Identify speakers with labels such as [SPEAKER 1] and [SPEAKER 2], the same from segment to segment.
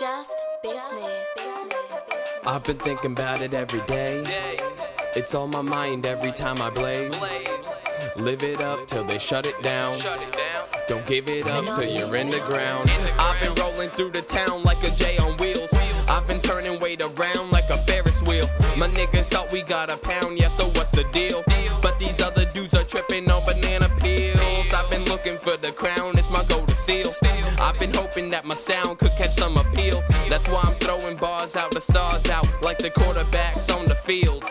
[SPEAKER 1] Just business.
[SPEAKER 2] I've been thinking about it every day. It's on my mind every time I blaze. Live it up till they shut it down. Don't give it up till you're in the ground. I've been rolling through the town like a J on wheels. I've been turning weight around like a Ferris wheel. My niggas thought we got a pound, yeah, so what's the deal? But these other dudes are tripping on banana peels. I've been looking for the crown, it's my goal to steal. I've been hoping that my sound could catch some appeal. That's why I'm throwing bars out, the stars out, like the quarterbacks on the field.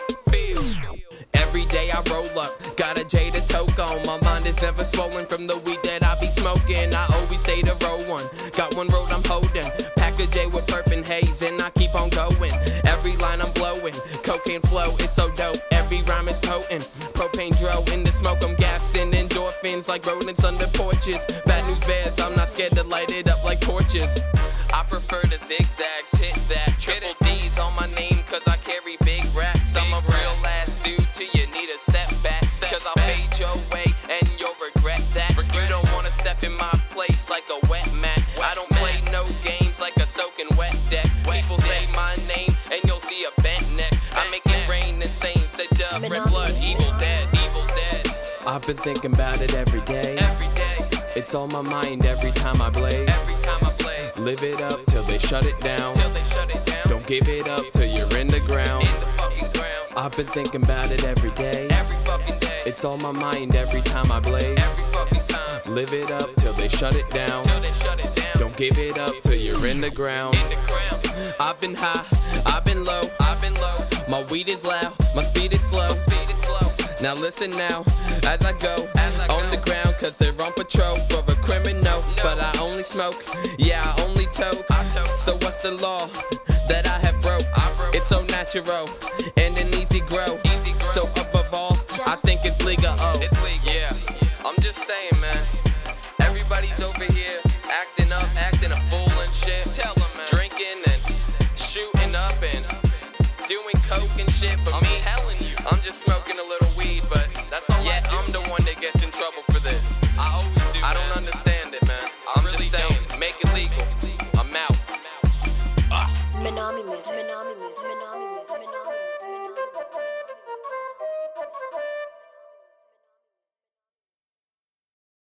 [SPEAKER 2] Every day I roll up, got a J to toke on. My mind is never swollen from the weed that I be smoking. I always say to roll one. Got one road I'm holding. Pack a J with perp and haze, and I keep on going. Every line I'm blowing, cocaine flow, it's so dope. Every rhyme is potent. Propane dro in the smoke, I'm gassing endorphins like rodents under porches. Bad news bears, I'm not scared to light it up like torches. I prefer the zigzags, hit that. Triple D's on my name, cause I carry big racks. I'm a real ass dude till you need a step back. Cause I'll fade your way and you'll regret that. You don't wanna step in my place like a wet mat. I don't play no games like a soaking wet deck. People say I've been thinking about it every day. Every day. It's on my mind every time I blaze. Every time I blaze. Live it up till they shut it down. Till they shut it down. Don't give it up till you're in the ground. In the fucking ground. I've been thinking about it every day. Every fucking day. It's on my mind every time I blaze. Every fucking time. Live it up till they shut it down. Till they shut it down. Don't give it up till you're in the ground. In the ground. I've been high, I've been low, I've been low. My weed is loud, my speed is slow. My speed is slow. Now listen now, as I go as I on go. the ground, cause they're on patrol for a criminal. No. But I only smoke, yeah, I only toke. I toke. So what's the law that I have broke? I broke. It's so natural and an easy grow. Easy grow. So above all, I think it's legal. Oh, it's legal. Yeah, I'm just saying, man. Everybody's over here acting up, acting a fool and shit. Tell them, man. Drinking and shooting up and doing coke and shit. But I'm me, telling you, I'm just smoking a little Minami music,
[SPEAKER 1] Minami music, Minami music, Minami music.